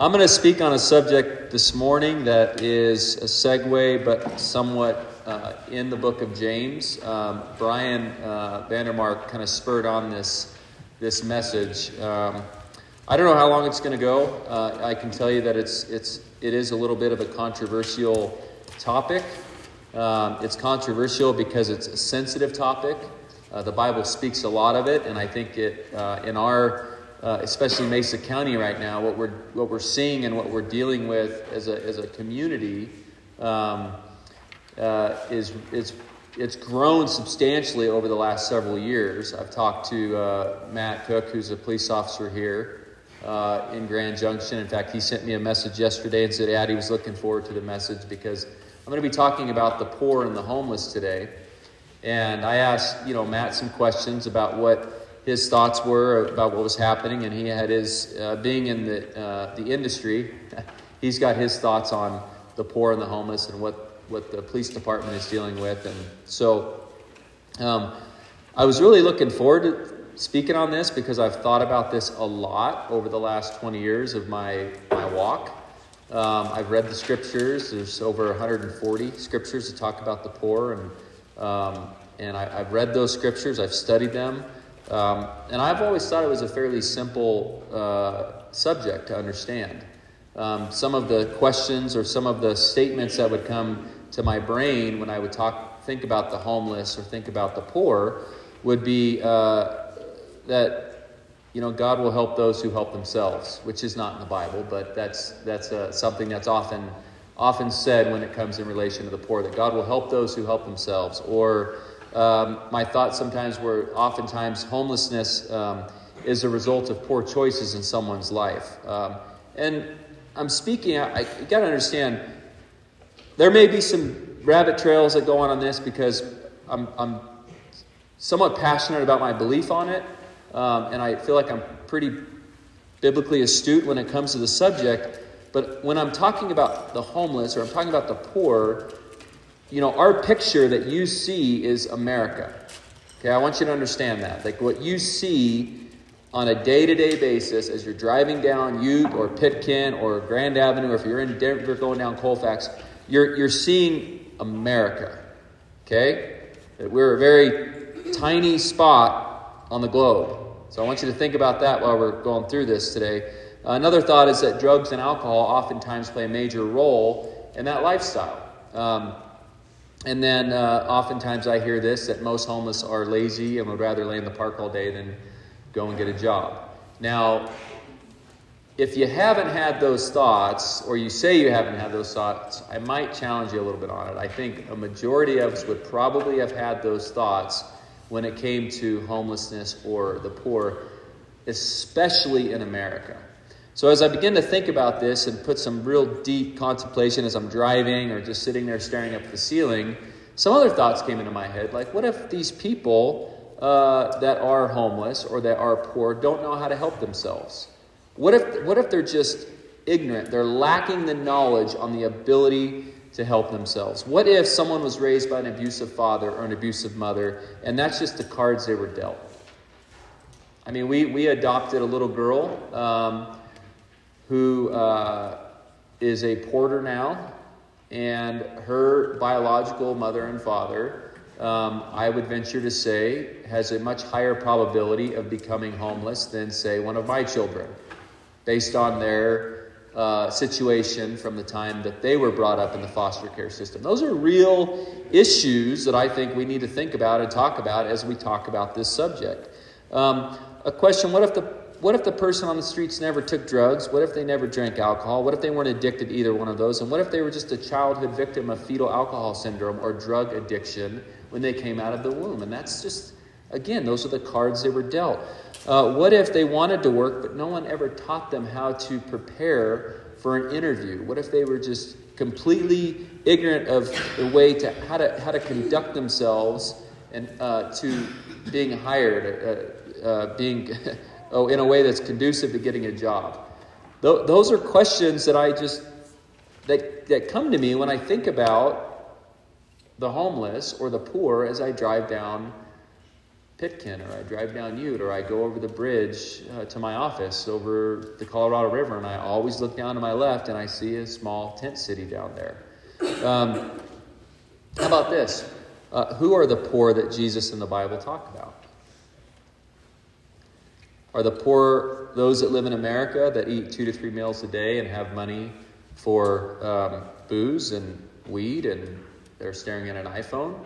I'm going to speak on a subject this morning that is a segue, but somewhat uh, in the book of James. Um, Brian uh, Vandermark kind of spurred on this this message. Um, I don't know how long it's going to go. Uh, I can tell you that it's it's it is a little bit of a controversial topic. Um, it's controversial because it's a sensitive topic. Uh, the Bible speaks a lot of it, and I think it uh, in our uh, especially Mesa County right now, what we're what we're seeing and what we're dealing with as a as a community um, uh, is is it's grown substantially over the last several years. I've talked to uh, Matt Cook, who's a police officer here uh, in Grand Junction. In fact, he sent me a message yesterday and said, "Ad, he was looking forward to the message because I'm going to be talking about the poor and the homeless today." And I asked, you know, Matt some questions about what his thoughts were about what was happening, and he had his uh, being in the uh, the industry. He's got his thoughts on the poor and the homeless and what what the police department is dealing with, and so um, I was really looking forward to speaking on this because I've thought about this a lot over the last 20 years of my my walk. Um, I've read the scriptures. There's over 140 scriptures that talk about the poor and um, and I, have read those scriptures, I've studied them, um, and I've always thought it was a fairly simple uh, subject to understand. Um, some of the questions or some of the statements that would come to my brain when I would talk, think about the homeless or think about the poor would be uh, that you know God will help those who help themselves, which is not in the Bible, but that's that's uh, something that's often often said when it comes in relation to the poor, that God will help those who help themselves. Or um, my thoughts sometimes were oftentimes homelessness um, is a result of poor choices in someone's life. Um, and I'm speaking, I, I got to understand, there may be some rabbit trails that go on on this because I'm, I'm somewhat passionate about my belief on it. Um, and I feel like I'm pretty biblically astute when it comes to the subject. But when I'm talking about the homeless or I'm talking about the poor, you know, our picture that you see is America. Okay, I want you to understand that. Like what you see on a day to day basis as you're driving down Ute or Pitkin or Grand Avenue, or if you're in Denver going down Colfax, you're, you're seeing America. Okay? We're a very tiny spot on the globe. So I want you to think about that while we're going through this today. Another thought is that drugs and alcohol oftentimes play a major role in that lifestyle. Um, and then uh, oftentimes I hear this that most homeless are lazy and would rather lay in the park all day than go and get a job. Now, if you haven't had those thoughts, or you say you haven't had those thoughts, I might challenge you a little bit on it. I think a majority of us would probably have had those thoughts when it came to homelessness or the poor, especially in America. So, as I begin to think about this and put some real deep contemplation as I'm driving or just sitting there staring up at the ceiling, some other thoughts came into my head. Like, what if these people uh, that are homeless or that are poor don't know how to help themselves? What if, what if they're just ignorant? They're lacking the knowledge on the ability to help themselves. What if someone was raised by an abusive father or an abusive mother, and that's just the cards they were dealt? I mean, we, we adopted a little girl. Um, who uh, is a porter now, and her biological mother and father, um, I would venture to say, has a much higher probability of becoming homeless than, say, one of my children, based on their uh, situation from the time that they were brought up in the foster care system. Those are real issues that I think we need to think about and talk about as we talk about this subject. Um, a question what if the what if the person on the streets never took drugs? What if they never drank alcohol? What if they weren't addicted to either one of those? And what if they were just a childhood victim of fetal alcohol syndrome or drug addiction when they came out of the womb? And that's just, again, those are the cards they were dealt. Uh, what if they wanted to work, but no one ever taught them how to prepare for an interview? What if they were just completely ignorant of the way to how to how to conduct themselves and uh, to being hired, uh, uh being oh, in a way that's conducive to getting a job? Th- those are questions that I just that that come to me when I think about the homeless or the poor as I drive down Pitkin, or I drive down Ute, or I go over the bridge uh, to my office over the Colorado River, and I always look down to my left and I see a small tent city down there. Um, how about this? Uh, who are the poor that Jesus in the Bible talk about? Are the poor those that live in America that eat two to three meals a day and have money for um, booze and weed and they're staring at an iPhone?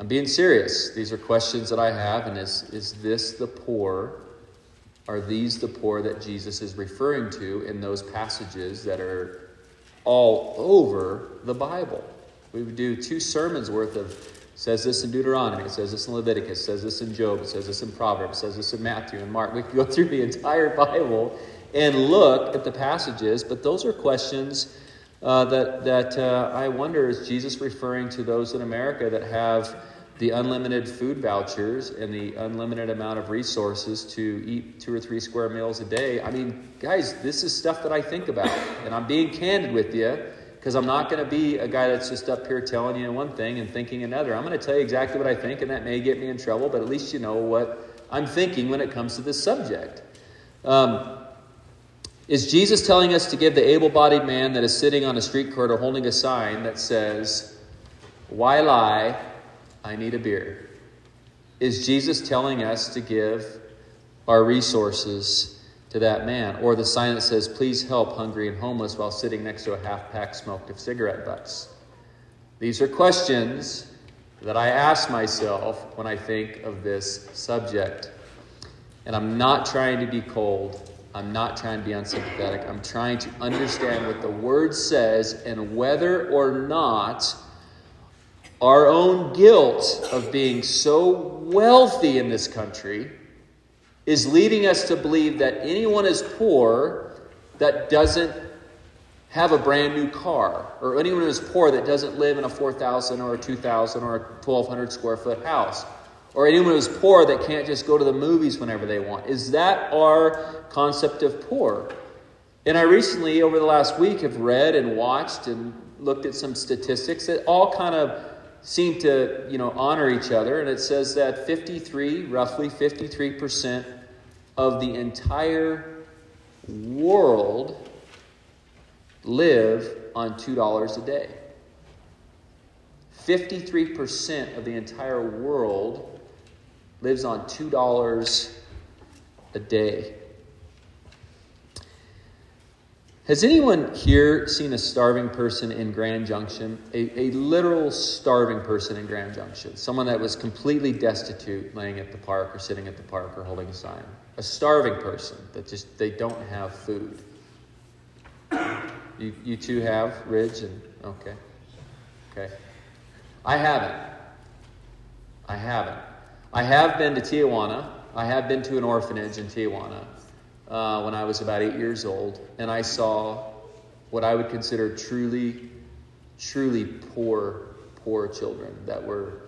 I'm being serious. These are questions that I have, and is, is this the poor? Are these the poor that Jesus is referring to in those passages that are all over the Bible? We would do two sermons worth of says this in Deuteronomy, it says this in Leviticus, it says this in Job, it says this in Proverbs, it says this in Matthew and Mark. We could go through the entire Bible and look at the passages, but those are questions uh, that, that uh, I wonder is Jesus referring to those in America that have the unlimited food vouchers and the unlimited amount of resources to eat two or three square meals a day? I mean, guys, this is stuff that I think about, and I'm being candid with you because I'm not going to be a guy that's just up here telling you one thing and thinking another. I'm going to tell you exactly what I think, and that may get me in trouble, but at least you know what I'm thinking when it comes to this subject. Um, is Jesus telling us to give the able bodied man that is sitting on a street corner holding a sign that says, Why lie? I need a beer? Is Jesus telling us to give our resources to that man. Or the sign that says, Please help hungry and homeless while sitting next to a half pack smoked of cigarette butts. These are questions that I ask myself when I think of this subject. And I'm not trying to be cold. I'm not trying to be unsympathetic. I'm trying to understand what the word says and whether or not our own guilt of being so wealthy in this country is leading us to believe that anyone is poor that doesn't have a brand new car, or anyone is poor that doesn't live in a 4,000 or a 2,000 or a 1,200 square foot house, or anyone who's poor that can't just go to the movies whenever they want. Is that our concept of poor? And I recently, over the last week, have read and watched and looked at some statistics that all kind of seem to, you know, honor each other. And it says that 53, roughly 53% of the entire world live on $2 a day. 53% of the entire world lives on $2 a day. Has anyone here seen a starving person in Grand Junction? A, a, literal starving person in Grand Junction. Someone that was completely destitute laying at the park or sitting at the park or holding a sign. A starving person that just, they don't have food. You, you two have, Ridge? And, okay. Okay. I haven't. I haven't. I have been to Tijuana. I have been to an orphanage in Tijuana uh, when I was about eight years old, and I saw what I would consider truly, truly poor, poor children that were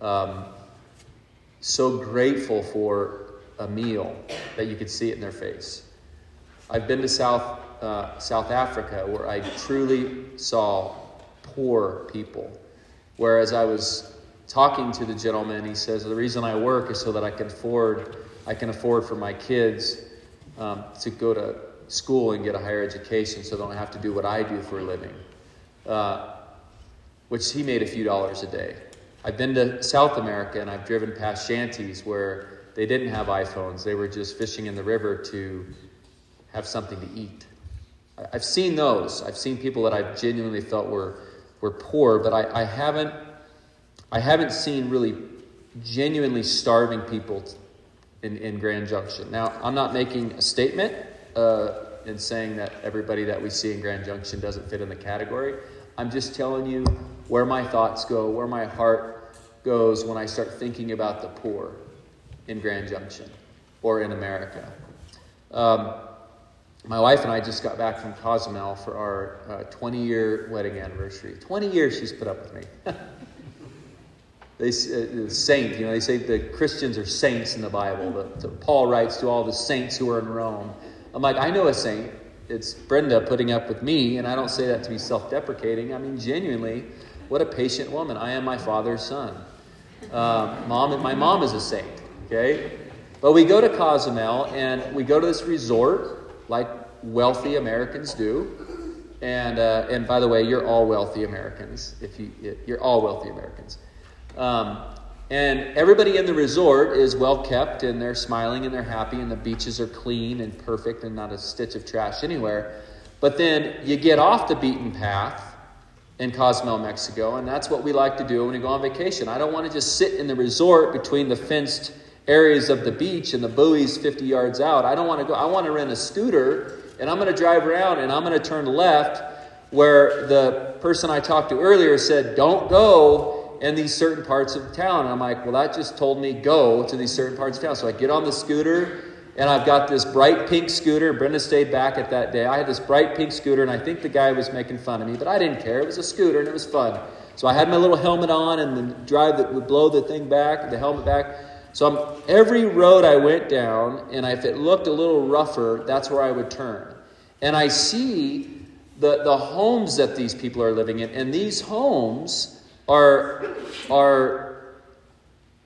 um, so grateful for a meal that you could see it in their face. I've been to South, uh, South Africa where I truly saw poor people. Whereas I was talking to the gentleman, he says, The reason I work is so that I can afford, I can afford for my kids um, to go to school and get a higher education so they don't have to do what I do for a living, uh, which he made a few dollars a day. I've been to South America and I've driven past shanties where they didn't have iPhones. They were just fishing in the river to have something to eat. I've seen those. I've seen people that I've genuinely felt were, were poor, but I, I haven't I haven't seen really genuinely starving people in, in Grand Junction. Now, I'm not making a statement uh, in saying that everybody that we see in Grand Junction doesn't fit in the category. I'm just telling you where my thoughts go, where my heart goes when I start thinking about the poor in Grand Junction or in America. Um, my wife and I just got back from Cozumel for our 20 uh, year wedding anniversary. 20 years she's put up with me. they uh, saint, you know, they say the Christians are saints in the Bible. The, the, Paul writes to all the saints who are in Rome. I'm like, I know a saint. It's Brenda putting up with me, and I don't say that to be self-deprecating. I mean, genuinely, what a patient woman. I am my father's son. Um, mom, my mom is a saint, okay? But we go to Cozumel and we go to this resort like wealthy Americans do. And, uh, and by the way, you're all wealthy Americans. If you, you're all wealthy Americans. Um, and everybody in the resort is well kept and they're smiling and they're happy and the beaches are clean and perfect and not a stitch of trash anywhere. But then you get off the beaten path in Cozumel, Mexico, and that's what we like to do when we go on vacation. I don't want to just sit in the resort between the fenced areas of the beach and the buoys 50 yards out. I don't want to go. I want to rent a scooter and I'm going to drive around and I'm going to turn left where the person I talked to earlier said, don't go in these certain parts of town. And I'm like, well, that just told me go to these certain parts of town. So I get on the scooter and I've got this bright pink scooter. Brenda stayed back at that day. I had this bright pink scooter, and I think the guy was making fun of me, but I didn't care. It was a scooter, and it was fun. So I had my little helmet on, and the drive that would blow the thing back, the helmet back. So I'm, every road I went down, and if it looked a little rougher, that's where I would turn. And I see the, the homes that these people are living in, and these homes are, are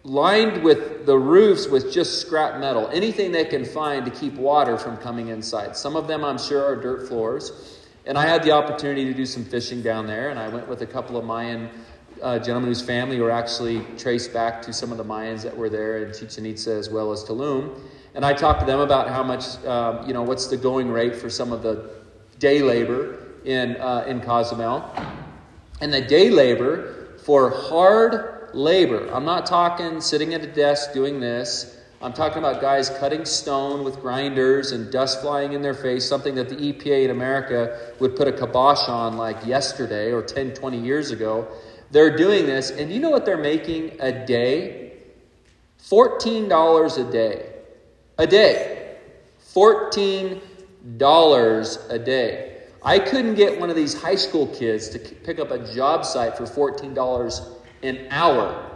lined with the roofs with just scrap metal, anything they can find to keep water from coming inside. Some of them, I'm sure, are dirt floors. And I had the opportunity to do some fishing down there, and I went with a couple of Mayan uh, gentlemen whose family were actually traced back to some of the Mayans that were there in Chichen Itza as well as Tulum. And I talked to them about how much, um, you know, what's the going rate for some of the day labor in, uh, in Cozumel. And the day labor for hard labor, I'm not talking sitting at a desk doing this. I'm talking about guys cutting stone with grinders and dust flying in their face, something that the EPA in America would put a kibosh on like yesterday or 10, 20 years ago. They're doing this, and you know what they're making a day? $14 a day. A day. $14 a day. I couldn't get one of these high school kids to pick up a job site for $14 an hour.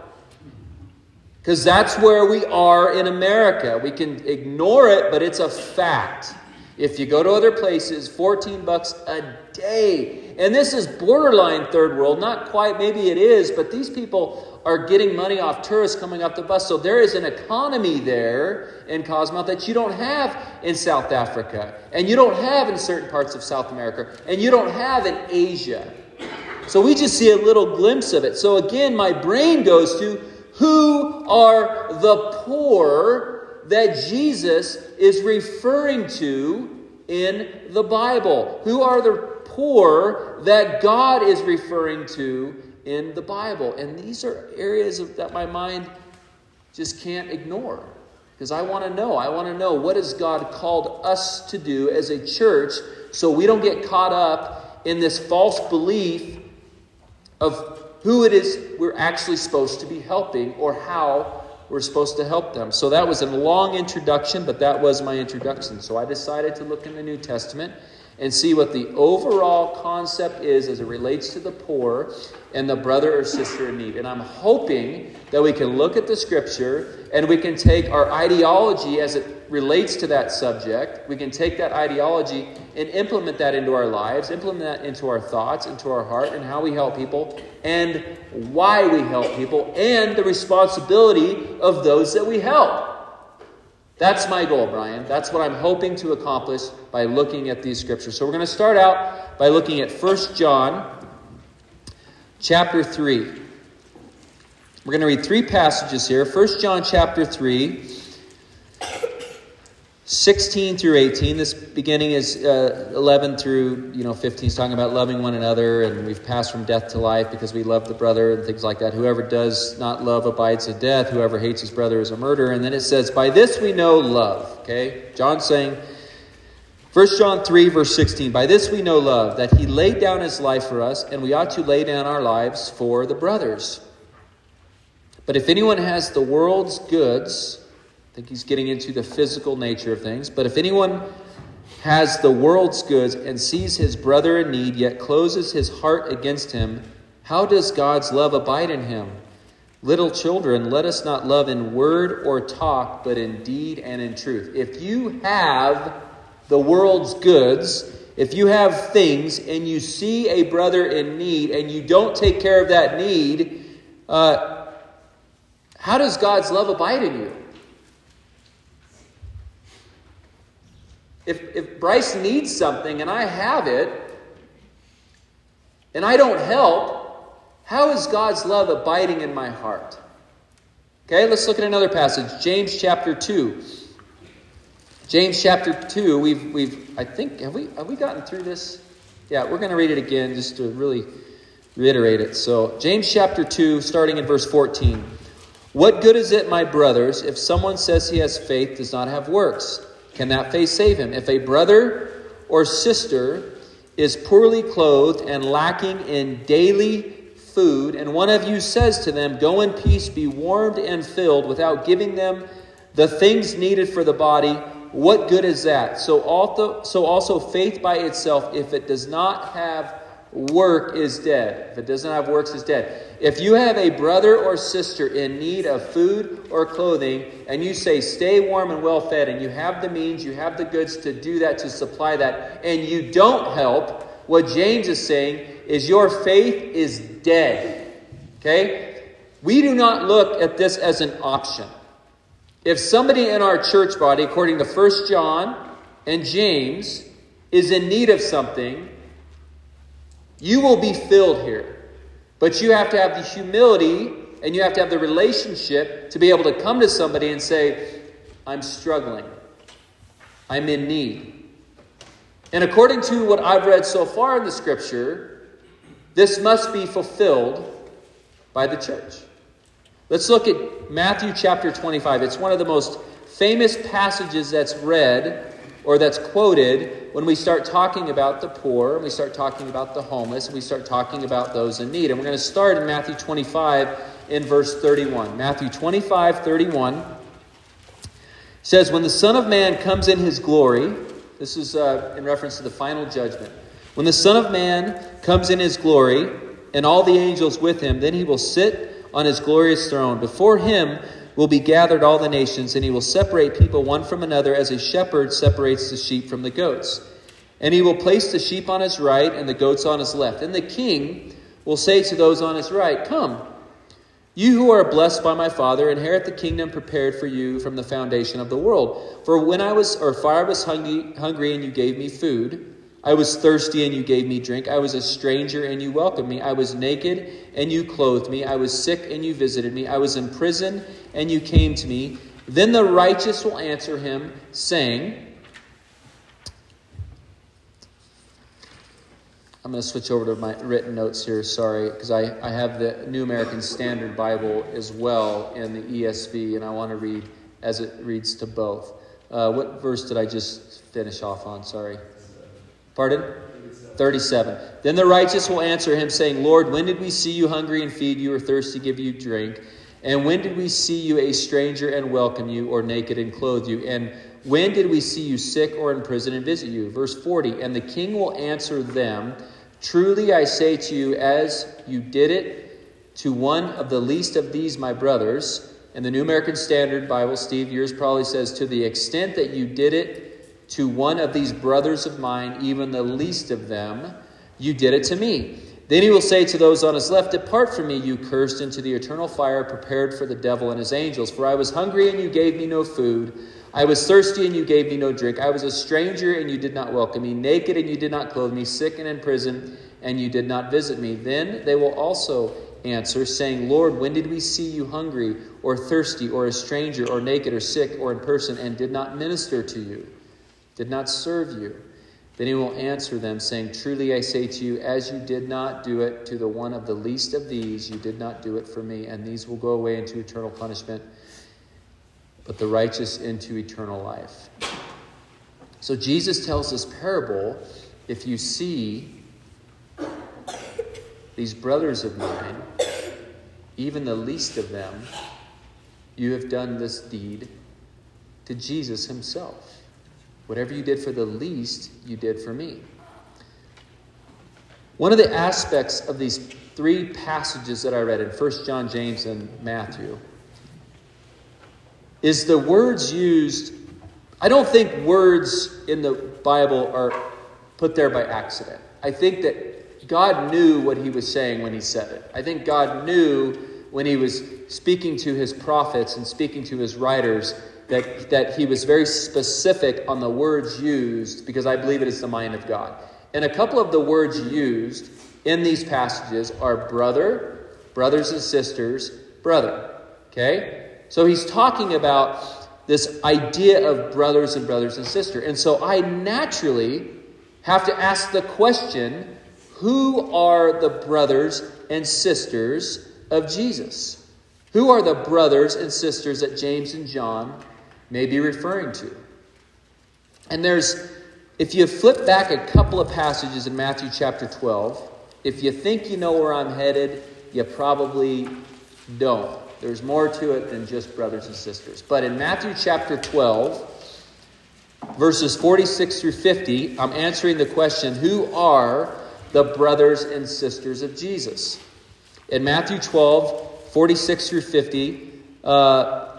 Because that's where we are in America. We can ignore it, but it's a fact. If you go to other places, 14 bucks a day. And this is borderline third world, not quite, maybe it is, but these people are getting money off tourists coming off the bus. So there is an economy there in Cozumel that you don't have in South Africa, and you don't have in certain parts of South America, and you don't have in Asia. So we just see a little glimpse of it. So again, my brain goes to who are the poor that Jesus is referring to in the Bible? Who are the poor that God is referring to in the Bible? And these are areas of, that my mind just can't ignore. Because I want to know. I want to know what has God called us to do as a church so we don't get caught up in this false belief of who it is we're actually supposed to be helping or how we're supposed to help them. So that was a long introduction, but that was my introduction. So I decided to look in the New Testament and see what the overall concept is as it relates to the poor and the brother or sister in need. And I'm hoping that we can look at the scripture and we can take our ideology as it relates to that subject. We can take that ideology and implement that into our lives, implement that into our thoughts, into our heart, and how we help people, and why we help people, and the responsibility of those that we help. That's my goal, Brian. That's what I'm hoping to accomplish by looking at these scriptures. So we're going to start out by looking at 1 John chapter 3. We're going to read three passages here. 1 John chapter 3 16 through 18 this beginning is uh, 11 through you know 15 is talking about loving one another and we've passed from death to life because we love the brother and things like that. Whoever does not love abides in death. Whoever hates his brother is a murderer. And then it says by this we know love okay? John's saying 1 john 3 verse 16 by this we know love that he laid down his life for us and we ought to lay down our lives for the brothers. But if anyone has the world's goods I think he's getting into the physical nature of things. But if anyone has the world's goods and sees his brother in need, yet closes his heart against him, how does God's love abide in him? Little children, let us not love in word or talk, but in deed and in truth. If you have the world's goods, if you have things and you see a brother in need and you don't take care of that need, uh, How does God's love abide in you? If, if Bryce needs something and I have it, and I don't help, how is God's love abiding in my heart? Okay, let's look at another passage. James chapter 2. James chapter 2, we've, we've I think, have we, have we gotten through this? Yeah, we're going to read it again just to really reiterate it. So, James chapter 2, starting in verse 14. What good is it, my brothers, if someone says he has faith, does not have works? Can that faith save him? If a brother or sister is poorly clothed and lacking in daily food, and one of you says to them, Go in peace, be warmed and filled, without giving them the things needed for the body, what good is that? So also, so also faith by itself, if it does not have work, is dead. If it doesn't have works, is dead. If you have a brother or sister in need of food or clothing, and you say, stay warm and well fed, and you have the means, you have the goods to do that, to supply that, and you don't help, what James is saying is your faith is dead. Okay? We do not look at this as an option. If somebody in our church body, according to 1 John and James, is in need of something, you will be filled here. But you have to have the humility and you have to have the relationship to be able to come to somebody and say, I'm struggling. I'm in need. And according to what I've read so far in the scripture, this must be fulfilled by the church. Let's look at Matthew chapter 25. It's one of the most famous passages that's read or that's quoted when we start talking about the poor, and we start talking about the homeless, and we start talking about those in need. And we're going to start in Matthew 25 in verse 31. Matthew 25, 31 says, When the Son of Man comes in his glory, this is uh, in reference to the final judgment. When the Son of Man comes in his glory, and all the angels with him, then he will sit on his glorious throne. Before him will be gathered all the nations, and he will separate people one from another as a shepherd separates the sheep from the goats. And he will place the sheep on his right and the goats on his left. And the king will say to those on his right, Come, you who are blessed by my Father, inherit the kingdom prepared for you from the foundation of the world. For when I was, or for I was hungry, hungry and you gave me food, I was thirsty and you gave me drink. I was a stranger and you welcomed me. I was naked and you clothed me. I was sick and you visited me. I was in prison and you came to me. Then the righteous will answer him, saying, I'm going to switch over to my written notes here, sorry, because I, I have the New American Standard Bible as well in the ESV, and I want to read as it reads to both. Uh, what verse did I just finish off on? Sorry. Pardon? 37. Then the righteous will answer him, saying, Lord, when did we see you hungry and feed you, or thirsty give you drink? And when did we see you a stranger and welcome you, or naked and clothe you? And when did we see you sick or in prison and visit you? Verse 40. And the king will answer them, Truly I say to you, as you did it to one of the least of these, my brothers, and the New American Standard Bible, Steve, yours probably says, to the extent that you did it to one of these brothers of mine, even the least of them, you did it to me. Then he will say to those on his left, Depart from me, you cursed, into the eternal fire prepared for the devil and his angels. For I was hungry, and you gave me no food. I was thirsty, and you gave me no drink. I was a stranger, and you did not welcome me. Naked, and you did not clothe me. Sick and in prison, and you did not visit me. Then they will also answer, saying, Lord, when did we see you hungry, or thirsty, or a stranger, or naked, or sick, or in person, and did not minister to you? Did not serve you. Then he will answer them, saying, Truly I say to you, as you did not do it to the one of the least of these, you did not do it for me, and these will go away into eternal punishment, but the righteous into eternal life. So Jesus tells this parable if you see these brothers of mine, even the least of them, you have done this deed to Jesus himself. Whatever you did for the least, you did for me. One of the aspects of these three passages that I read in 1 John, James, and Matthew is the words used. I don't think words in the Bible are put there by accident. I think that God knew what he was saying when he said it. I think God knew when he was speaking to his prophets and speaking to his writers that, that he was very specific on the words used because I believe it is the mind of God. And a couple of the words used in these passages are brother, brothers and sisters, brother. Okay? So he's talking about this idea of brothers and brothers and sisters. And so I naturally have to ask the question who are the brothers and sisters of Jesus? Who are the brothers and sisters that James and John may be referring to? And there's, if you flip back a couple of passages in Matthew chapter 12, if you think you know where I'm headed, you probably don't. There's more to it than just brothers and sisters. But in Matthew chapter 12, verses 46 through 50, I'm answering the question who are the brothers and sisters of Jesus? In Matthew 12, 46 through 50, uh,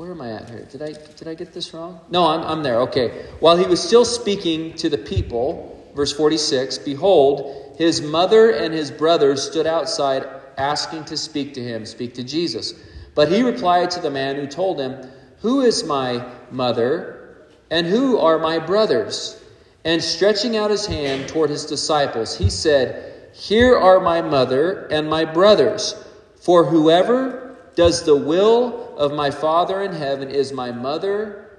where am I at here? Did I, did I get this wrong? No, I'm, I'm there. Okay. While he was still speaking to the people, verse 46 Behold, his mother and his brothers stood outside asking to speak to him, speak to Jesus. But he replied to the man who told him, Who is my mother and who are my brothers? And stretching out his hand toward his disciples, he said, Here are my mother and my brothers. For whoever does the will of my Father in heaven is my mother,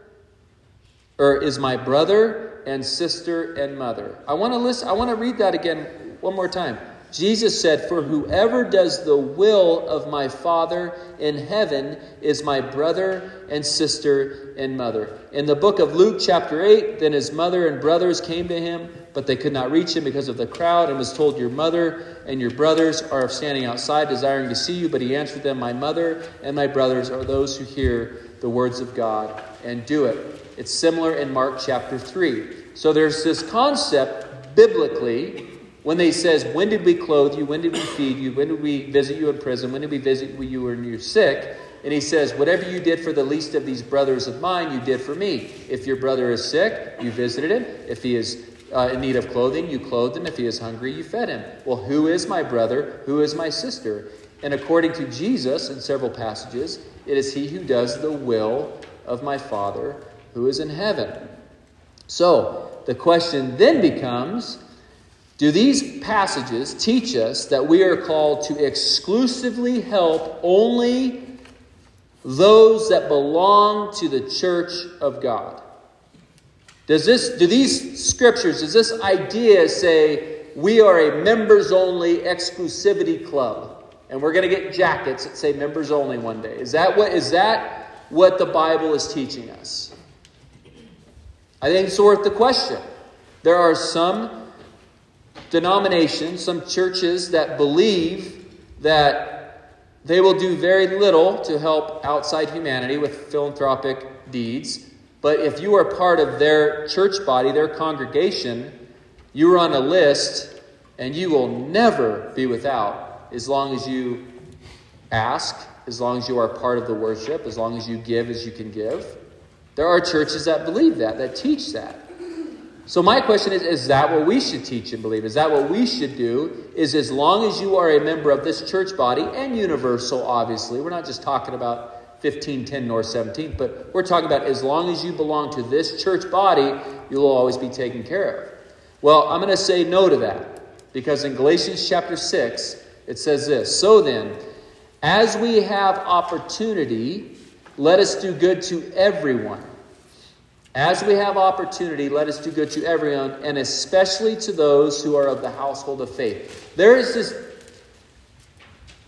or is my brother and sister and mother. I want to listen, I want to read that again one more time. Jesus said, For whoever does the will of my Father in heaven is my brother and sister and mother. In the book of Luke, chapter 8, then his mother and brothers came to him, but they could not reach him because of the crowd, and was told, Your mother and your brothers are standing outside, desiring to see you. But he answered them, My mother and my brothers are those who hear the words of God and do it. It's similar in Mark chapter 3. So there's this concept biblically when they says, When did we clothe you? When did we feed you? When did we visit you in prison? When did we visit you when you were sick? And he says, Whatever you did for the least of these brothers of mine, you did for me. If your brother is sick, you visited him. If he is uh, in need of clothing, you clothed him. If he is hungry, you fed him. Well, who is my brother? Who is my sister? And according to Jesus in several passages, it is he who does the will of my Father who is in heaven. So, the question then becomes do these passages teach us that we are called to exclusively help only those that belong to the church of God? Does this do these scriptures, does this idea say we are a members only exclusivity club and we're going to get jackets that say members only one day? Is that what is that what the Bible is teaching us? I think it's worth the question. There are some denominations, some churches that believe that they will do very little to help outside humanity with philanthropic deeds. But if you are part of their church body, their congregation, you are on a list and you will never be without as long as you ask, as long as you are part of the worship, as long as you give as you can give. There are churches that believe that, that teach that. So my question is, is that what we should teach and believe? Is that what we should do? Is as long as you are a member of this church body and universal, obviously, we're not just talking about 1510 North 17th, but we're talking about as long as you belong to this church body, you'll always be taken care of. Well, I'm going to say no to that because in Galatians chapter 6, it says this So then, as we have opportunity, let us do good to everyone. As we have opportunity, let us do good to everyone, and especially to those who are of the household of faith. There is this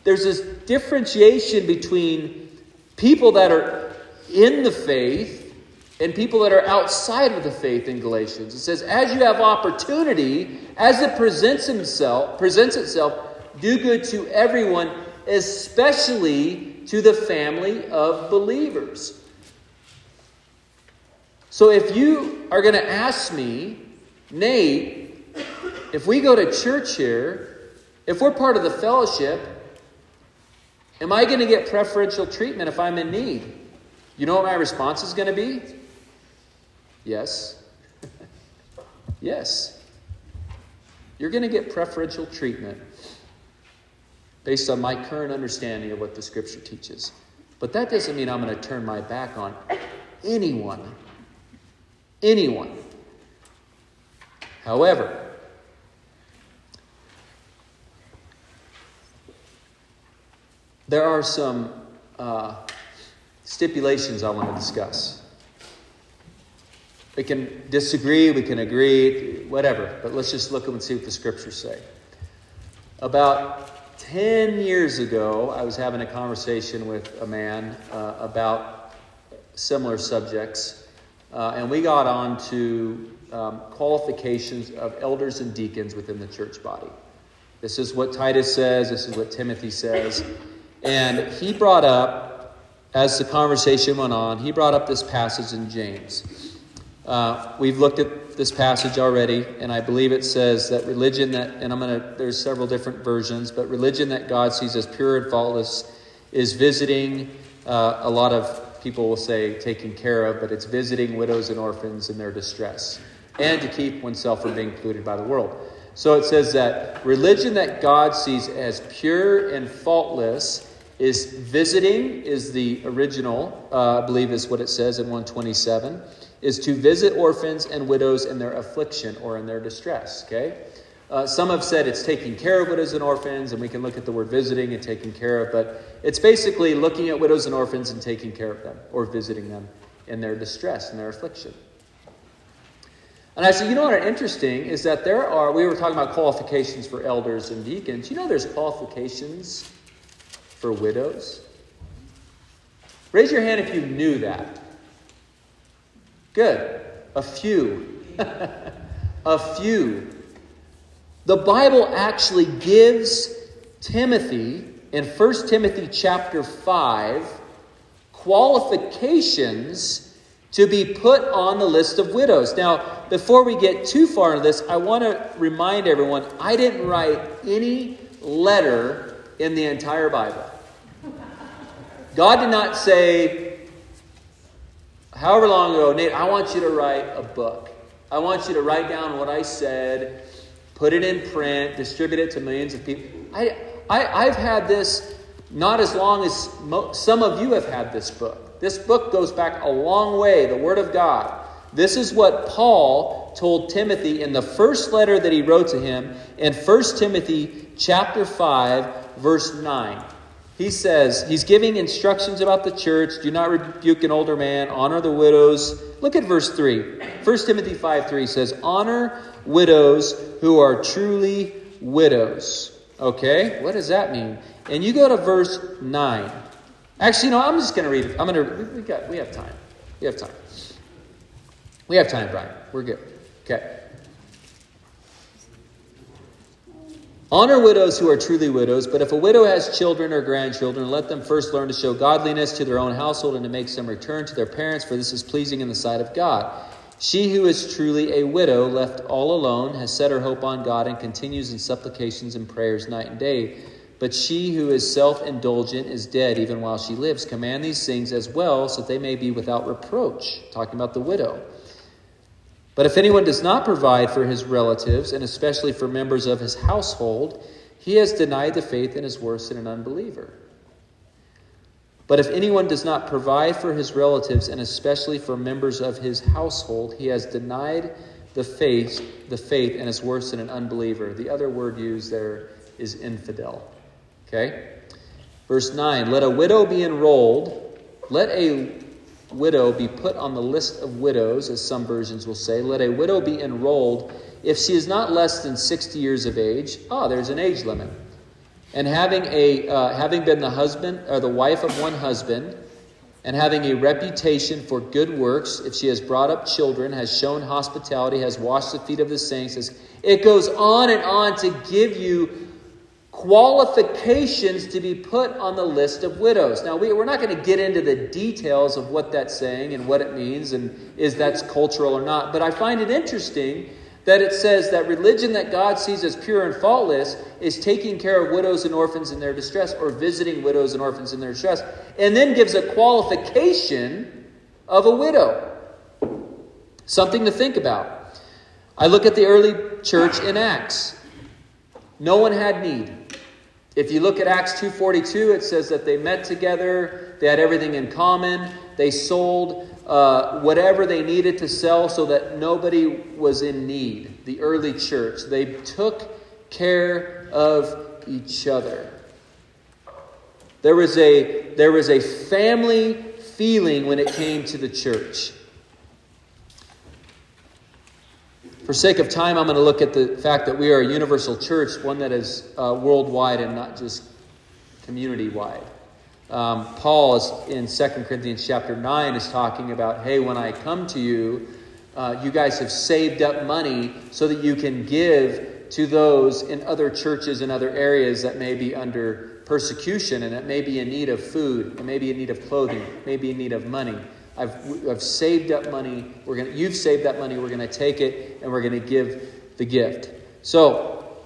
there's this differentiation between people that are in the faith and people that are outside of the faith in Galatians. It says, as you have opportunity, as it presents himself, presents itself, do good to everyone, especially to the family of believers. So if you are going to ask me, Nate, if we go to church here, if we're part of the fellowship, am I going to get preferential treatment if I'm in need? You know what my response is going to be? Yes. yes. You're going to get preferential treatment based on my current understanding of what the Scripture teaches. But that doesn't mean I'm going to turn my back on anyone. Anyone. However, there are some uh, stipulations I want to discuss. We can disagree, we can agree, whatever, but let's just look and see what the scriptures say. About 10 years ago, I was having a conversation with a man uh, about similar subjects, uh, and we got on to um, qualifications of elders and deacons within the church body. This is what Titus says, this is what Timothy says. And he brought up, as the conversation went on, he brought up this passage in James. Uh, we've looked at this passage already, and I believe it says that religion that, and I'm going to, there's several different versions, but religion that God sees as pure and faultless is visiting, uh, a lot of people will say taking care of, but it's visiting widows and orphans in their distress, and to keep oneself from being polluted by the world. So it says that religion that God sees as pure and faultless is visiting, is the original, uh, I believe is what it says in 127 is to visit orphans and widows in their affliction or in their distress. Okay? Uh, some have said it's taking care of widows and orphans, and we can look at the word visiting and taking care of, but it's basically looking at widows and orphans and taking care of them or visiting them in their distress and their affliction. And I said, you know what? Interesting is that there are, we were talking about qualifications for elders and deacons. You know, there's qualifications for widows? Raise your hand if you knew that. Good. A few. a few. The Bible actually gives Timothy in 1 Timothy chapter 5 qualifications to be put on the list of widows. Now, before we get too far into this, I want to remind everyone I didn't write any letter in the entire Bible. God did not say, however long ago, Nate, I want you to write a book. I want you to write down what I said, put it in print, distribute it to millions of people. I, I, have had this not as long as mo- some of you have had this book. This book goes back a long way, the Word of God. This is what Paul told Timothy in the first letter that he wrote to him in 1 Timothy chapter 5 verse 9. He says, he's giving instructions about the church. Do not rebuke an older man. Honor the widows. Look at verse 3. 1 Timothy 5 3 says, Honor widows who are truly widows. Okay? What does that mean? And you go to verse 9. Actually, no, I'm just going to read it. I'm going to, we, got, we have time. We have time. We have time, Brian. We're good. Okay. Honor widows who are truly widows, but if a widow has children or grandchildren, let them first learn to show godliness to their own household and to make some return to their parents, for this is pleasing in the sight of God. She who is truly a widow, left all alone, has set her hope on God and continues in supplications and prayers night and day. But she who is self indulgent is dead even while she lives. Command these things as well, so that they may be without reproach. Talking about the widow. But if anyone does not provide for his relatives, and especially for members of his household, he has denied the faith and is worse than an unbeliever. But if anyone does not provide for his relatives, and especially for members of his household, he has denied the faith, the faith and is worse than an unbeliever. The other word used there is infidel. Okay? Verse 9 Let a widow be enrolled, let a widow be put on the list of widows, as some versions will say. Let a widow be enrolled if she is not less than 60 years of age. Ah, there's an age limit. And having, a, uh, having been the husband or the wife of one husband, and having a reputation for good works, if she has brought up children, has shown hospitality, has washed the feet of the saints, it goes on and on to give you qualifications to be put on the list of widows. Now, we, are not going to get into the details of what that's saying and what it means and is that's cultural or not, but I find it interesting that it says that religion that God sees as pure and faultless is taking care of widows and orphans in their distress or visiting widows and orphans in their distress, and then gives a qualification of a widow. Something to think about. I look at the early church in Acts. No one had need. If you look at Acts 2:42, it says that they met together, they had everything in common, they sold uh, whatever they needed to sell so that nobody was in need. The early church, they took care of each other. There was a there was a family feeling when it came to the church. For sake of time, I'm going to look at the fact that we are a universal church, one that is uh, worldwide and not just community wide. Um, Paul is in 2 Corinthians chapter 9 is talking about, hey, when I come to you, uh, you guys have saved up money so that you can give to those in other churches and other areas that may be under persecution and that may be in need of food, and may be in need of clothing, may be in need of money. I've, I've saved up money. We're gonna, you've saved that money. We're going to take it and we're going to give the gift. So,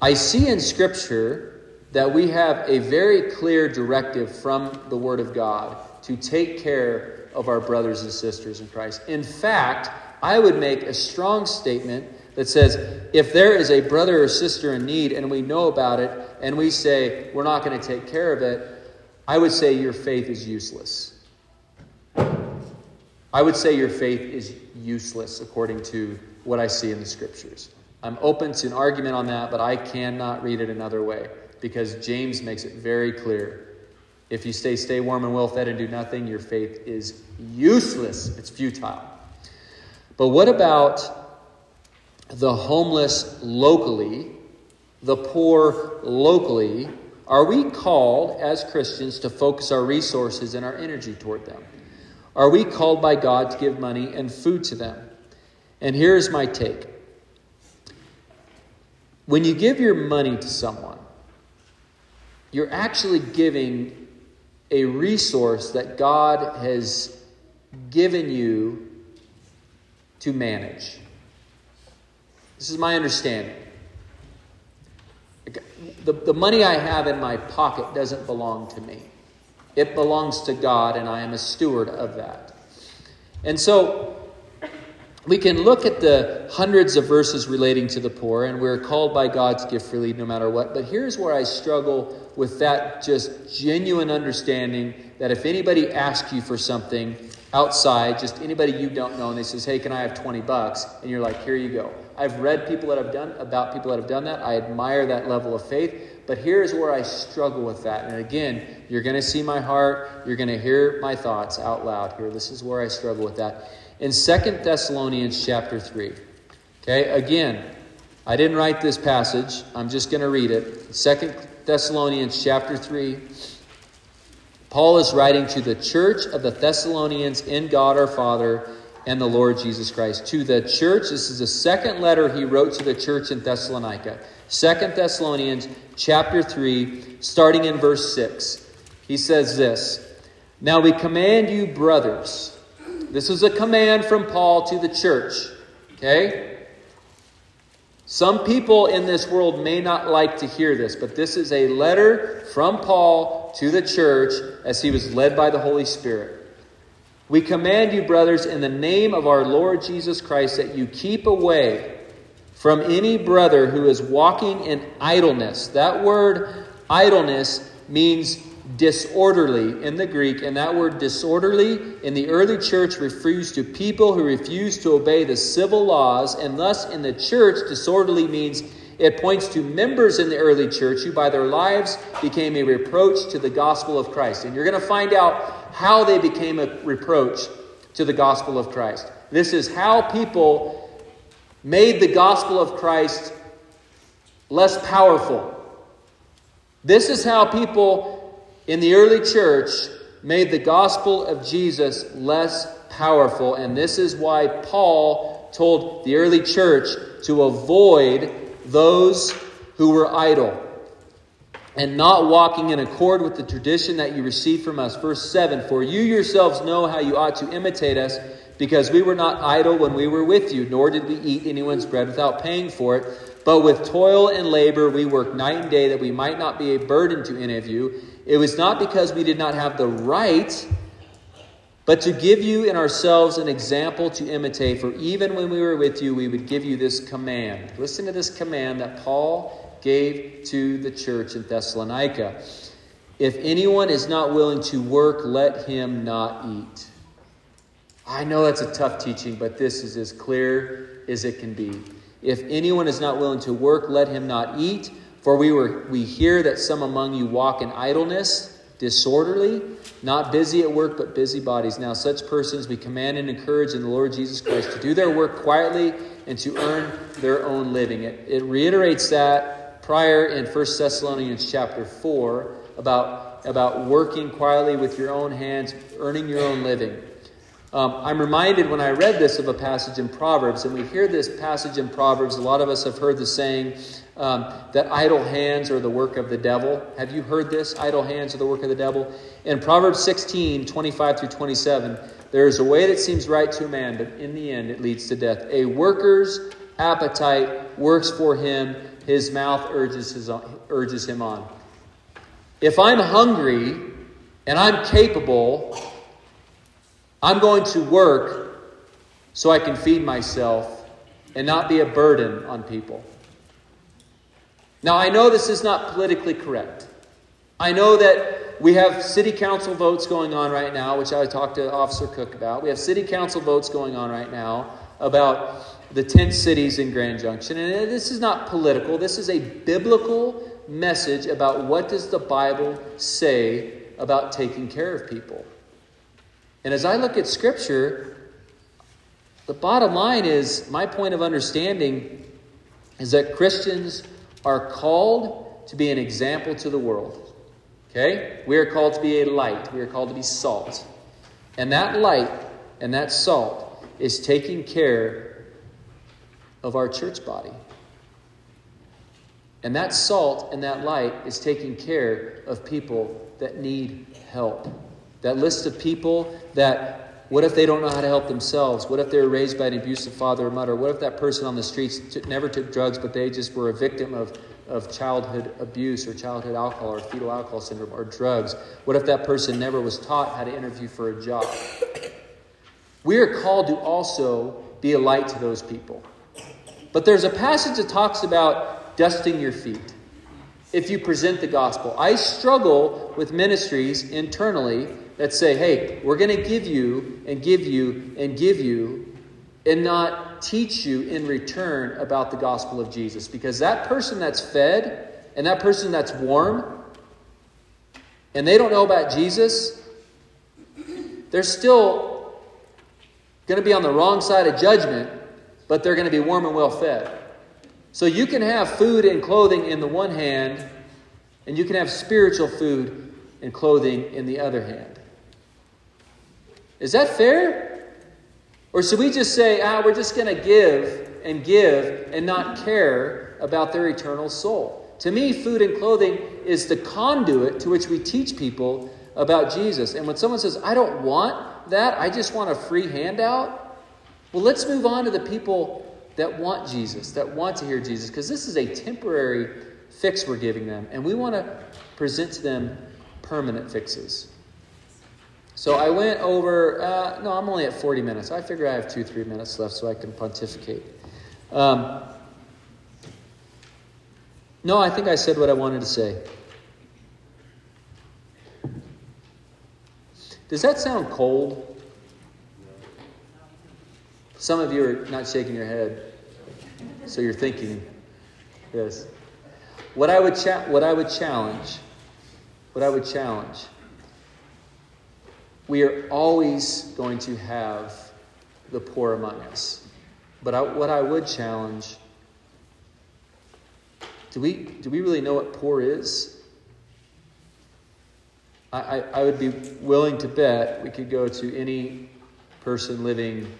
I see in Scripture that we have a very clear directive from the Word of God to take care of our brothers and sisters in Christ. In fact, I would make a strong statement that says if there is a brother or sister in need and we know about it and we say we're not going to take care of it, I would say your faith is useless. I would say your faith is useless according to what I see in the scriptures. I'm open to an argument on that, but I cannot read it another way because James makes it very clear. If you stay stay warm and well fed and do nothing, your faith is useless. It's futile. But what about the homeless locally, the poor locally? Are we called as Christians to focus our resources and our energy toward them? Are we called by God to give money and food to them? And here's my take when you give your money to someone, you're actually giving a resource that God has given you to manage. This is my understanding. The, the money I have in my pocket doesn't belong to me. It belongs to God, and I am a steward of that. And so we can look at the hundreds of verses relating to the poor, and we're called by God to give freely no matter what. But here's where I struggle with that just genuine understanding that if anybody asks you for something outside, just anybody you don't know, and they says, "Hey, can I have twenty bucks?" and you're like, "Here you go." I've read people that have done about people that have done that. I admire that level of faith. But here's where I struggle with that. And again, you're going to see my heart. You're going to hear my thoughts out loud here. This is where I struggle with that. In Second Thessalonians chapter 3. Okay, again, I didn't write this passage. I'm just going to read it. Second Thessalonians chapter 3. Paul is writing to the church of the Thessalonians in God our Father and the Lord Jesus Christ. To the church, this is the second letter he wrote to the church in Thessalonica. Second Thessalonians chapter 3, starting in verse 6. He says this Now we command you, brothers. This is a command from Paul to the church. Okay? Some people in this world may not like to hear this, but this is a letter from Paul to the church as he was led by the Holy Spirit. We command you, brothers, in the name of our Lord Jesus Christ, that you keep away from any brother who is walking in idleness. That word idleness means disorderly in the Greek, and that word disorderly in the early church refers to people who refuse to obey the civil laws, and thus in the church, disorderly means it points to members in the early church who, by their lives, became a reproach to the gospel of Christ. And you're going to find out how they became a reproach to the gospel of Christ. This is how people made the gospel of Christ less powerful. This is how people in the early church made the gospel of Jesus less powerful. And this is why Paul told the early church to avoid those who were idle and not walking in accord with the tradition that you received from us. Verse 7 For you yourselves know how you ought to imitate us, because we were not idle when we were with you, nor did we eat anyone's bread without paying for it. But with toil and labor we worked night and day that we might not be a burden to any of you. It was not because we did not have the right, but to give you in ourselves an example to imitate. For even when we were with you, we would give you this command. Listen to this command that Paul gave to the church in Thessalonica. If anyone is not willing to work, let him not eat. I know that's a tough teaching, but this is as clear as it can be. If anyone is not willing to work, let him not eat. For we, were, we hear that some among you walk in idleness, disorderly, not busy at work, but busybodies. Now, such persons we command and encourage in the Lord Jesus Christ to do their work quietly and to earn their own living. It, it reiterates that prior in 1 Thessalonians chapter 4 about, about working quietly with your own hands, earning your own living. Um, I'm reminded when I read this of a passage in Proverbs, and we hear this passage in Proverbs. A lot of us have heard the saying um, that idle hands are the work of the devil. Have you heard this? Idle hands are the work of the devil. In Proverbs 16, 25 through 27, there is a way that seems right to a man, but in the end it leads to death. A worker's appetite works for him, his mouth urges, his, urges him on. If I'm hungry and I'm capable, I'm going to work so I can feed myself and not be a burden on people. Now, I know this is not politically correct. I know that we have city council votes going on right now, which I talked to Officer Cook about. We have city council votes going on right now about the 10 cities in Grand Junction. And uh, this is not political. This is a biblical message about what does the Bible say about taking care of people. And as I look at Scripture, the bottom line is my point of understanding is that Christians are called to be an example to the world. Okay? We are called to be a light, we are called to be salt. And that light and that salt is taking care of our church body. And that salt and that light is taking care of people that need help. That list of people that, what if they don't know how to help themselves? What if they were raised by an abusive father or mother? What if that person on the streets t- never took drugs, but they just were a victim of, of childhood abuse or childhood alcohol or fetal alcohol syndrome or drugs? What if that person never was taught how to interview for a job? We are called to also be a light to those people. But there's a passage that talks about dusting your feet if you present the gospel. I struggle with ministries internally that say, hey, we're going to give you and give you and give you and not teach you in return about the gospel of Jesus. Because that person that's fed and that person that's warm and they don't know about Jesus, they're still going to be on the wrong side of judgment, but they're going to be warm and well fed. So you can have food and clothing in the one hand, and you can have spiritual food and clothing in the other hand. Is that fair? Or should we just say, ah, we're just going to give and give and not care about their eternal soul? To me, food and clothing is the conduit to which we teach people about Jesus. And when someone says, I don't want that, I just want a free handout, well, let's move on to the people that want Jesus, that want to hear Jesus, because this is a temporary fix we're giving them, and we want to present to them permanent fixes. So I went over, uh, no, I'm only at 40 minutes. I figure I have two, three minutes left so I can pontificate. Um, no, I think I said what I wanted to say. Does that sound cold? Some of you are not shaking your head, so you're thinking this. What I would cha- what I would challenge, what I would challenge. We are always going to have the poor among us. But I, what I would challenge do we, do we really know what poor is? I, I, I would be willing to bet we could go to any person living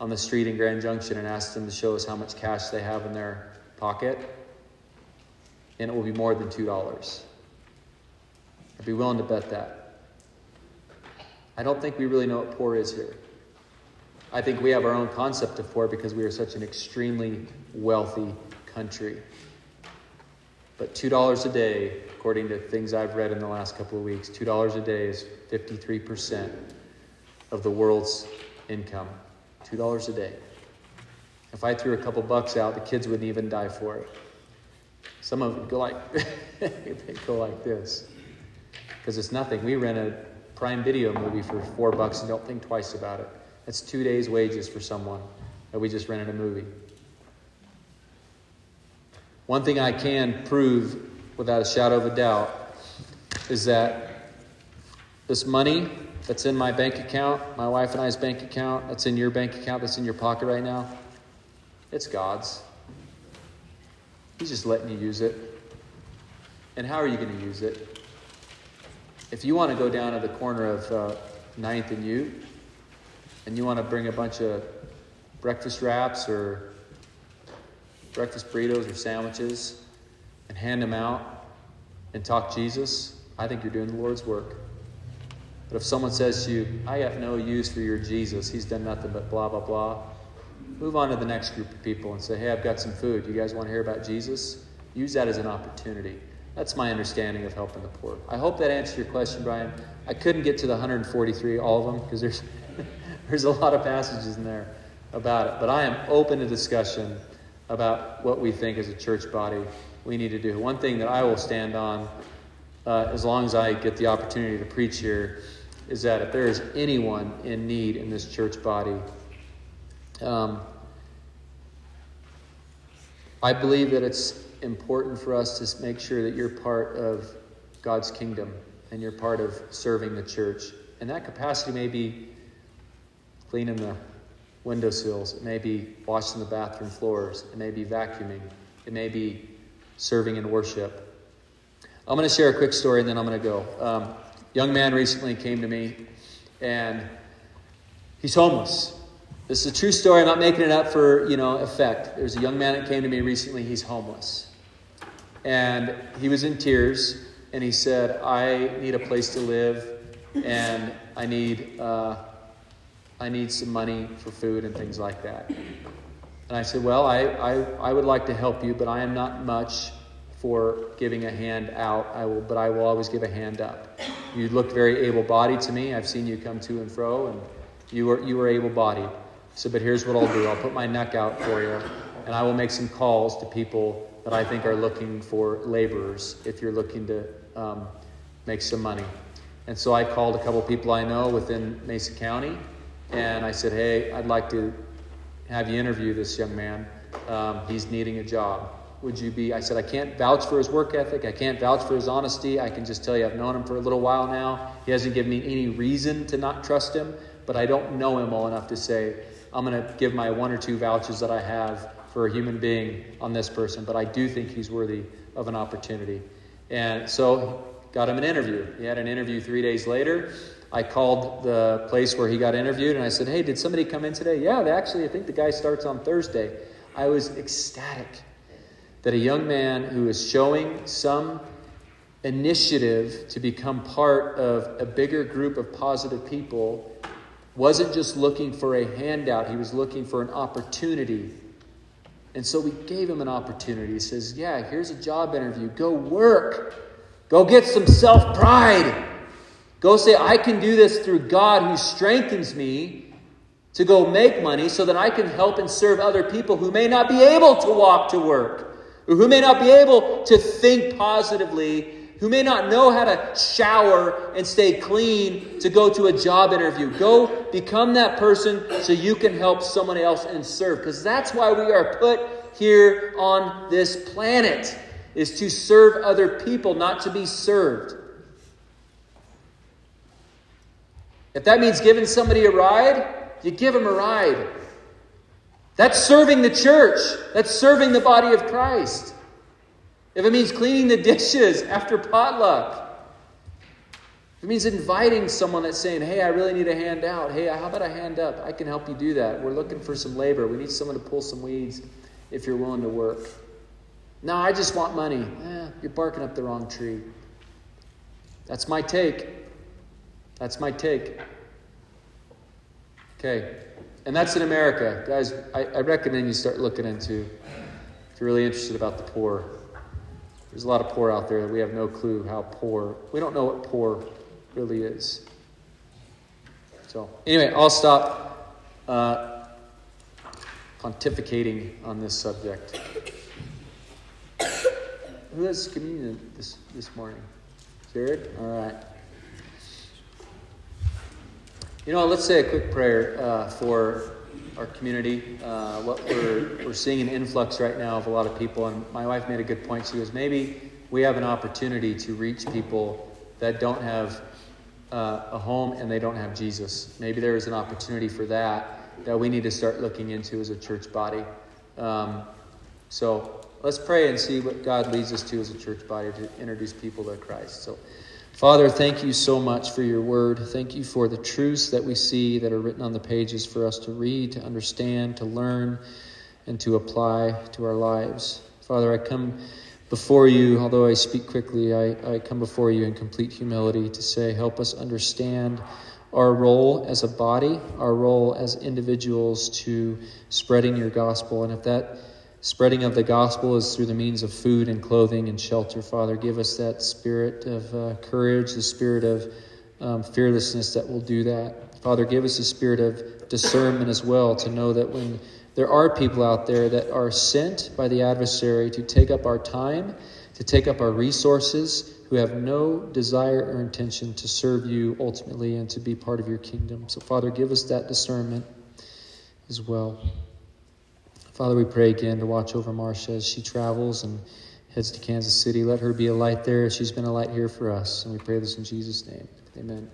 on the street in Grand Junction and ask them to show us how much cash they have in their pocket, and it will be more than $2. I'd be willing to bet that. I don't think we really know what poor is here. I think we have our own concept of poor because we are such an extremely wealthy country. But $2 a day, according to things I've read in the last couple of weeks, $2 a day is 53% of the world's income. $2 a day. If I threw a couple bucks out, the kids wouldn't even die for it. Some of them go like they go like this because it's nothing. We rent a Prime Video movie for four bucks and don't think twice about it. That's two days' wages for someone that we just rented a movie. One thing I can prove without a shadow of a doubt is that this money that's in my bank account, my wife and I's bank account, that's in your bank account, that's in your pocket right now, it's God's. He's just letting you use it. And how are you going to use it? If you want to go down to the corner of uh, 9th and Ute and you want to bring a bunch of breakfast wraps or breakfast burritos or sandwiches and hand them out and talk Jesus, I think you're doing the Lord's work. But if someone says to you, I have no use for your Jesus, he's done nothing but blah, blah, blah, move on to the next group of people and say, hey, I've got some food. You guys want to hear about Jesus? Use that as an opportunity. That's my understanding of helping the poor. I hope that answered your question, Brian. I couldn't get to the 143, all of them, because there's, there's a lot of passages in there about it. But I am open to discussion about what we think as a church body we need to do. One thing that I will stand on, uh, as long as I get the opportunity to preach here, is that if there is anyone in need in this church body, um, I believe that it's important for us to make sure that you're part of God's kingdom and you're part of serving the church. And that capacity may be cleaning the windowsills, it may be washing the bathroom floors, it may be vacuuming, it may be serving in worship. I'm going to share a quick story and then I'm going to go. Um, young man recently came to me and he's homeless. This is a true story. I'm not making it up for, you know, effect. There's a young man that came to me recently. He's homeless. And he was in tears and he said, I need a place to live and I need, uh, I need some money for food and things like that. And I said, Well, I, I, I would like to help you, but I am not much for giving a hand out. I will, but I will always give a hand up. You looked very able bodied to me. I've seen you come to and fro, and you were, you were able bodied. So, but here's what I'll do I'll put my neck out for you, and I will make some calls to people that I think are looking for laborers if you're looking to um, make some money. And so I called a couple people I know within Mesa County, and I said, Hey, I'd like to have you interview this young man. Um, he's needing a job. Would you be? I said, I can't vouch for his work ethic. I can't vouch for his honesty. I can just tell you I've known him for a little while now. He hasn't given me any reason to not trust him, but I don't know him well enough to say, I'm going to give my one or two vouchers that I have for a human being on this person, but I do think he's worthy of an opportunity. And so got him an interview. He had an interview three days later. I called the place where he got interviewed and I said, Hey, did somebody come in today? Yeah, actually, I think the guy starts on Thursday. I was ecstatic that a young man who is showing some initiative to become part of a bigger group of positive people wasn't just looking for a handout, he was looking for an opportunity. And so we gave him an opportunity. He says, Yeah, here's a job interview. Go work. Go get some self pride. Go say, I can do this through God who strengthens me to go make money so that I can help and serve other people who may not be able to walk to work, or who may not be able to think positively who may not know how to shower and stay clean to go to a job interview. Go become that person so you can help someone else and serve. Because that's why we are put here on this planet, is to serve other people, not to be served. If that means giving somebody a ride, you give them a ride. That's serving the church. That's serving the body of Christ. If it means cleaning the dishes after potluck, it means inviting someone that's saying, hey, I really need a hand out. Hey, how about a hand up? I can help you do that. We're looking for some labor. We need someone to pull some weeds if you're willing to work. No, I just want money. Eh, you're barking up the wrong tree. That's my take. That's my take. Okay. And that's in America. Guys, I, I recommend you start looking into if you're really interested about the poor. There's a lot of poor out there that we have no clue how poor. We don't know what poor really is. So, anyway, I'll stop uh, pontificating on this subject. who has communion this, this morning? Jared? All right. You know, let's say a quick prayer uh, for our community. Uh, what we're, we're seeing an influx right now of a lot of people, and my wife made a good point. She goes, maybe we have an opportunity to reach people that don't have uh, a home and they don't have Jesus. Maybe there is an opportunity for that that we need to start looking into as a church body. Um, so let's pray and see what God leads us to as a church body to introduce people to Christ. So, Father, thank you so much for your word. Thank you for the truths that we see that are written on the pages for us to read, to understand, to learn, and to apply to our lives. Father, I come before you, although I speak quickly, I, I come before you in complete humility to say, help us understand our role as a body, our role as individuals to spreading your gospel. And if that spreading of the gospel is through the means of food and clothing and shelter, Father, give us that spirit of uh, courage, the spirit of um, fearlessness that will do that. Father, give us a spirit of discernment as well to know that when there are people out there that are sent by the adversary to take up our time, to take up our resources, who have no desire or intention to serve you ultimately and to be part of your kingdom. So, Father, give us that discernment as well. Father, we pray again to watch over Marcia as she travels and heads to Kansas City. Let her be a light there. She's been a light here for us. And we pray this in Jesus' name. Amen.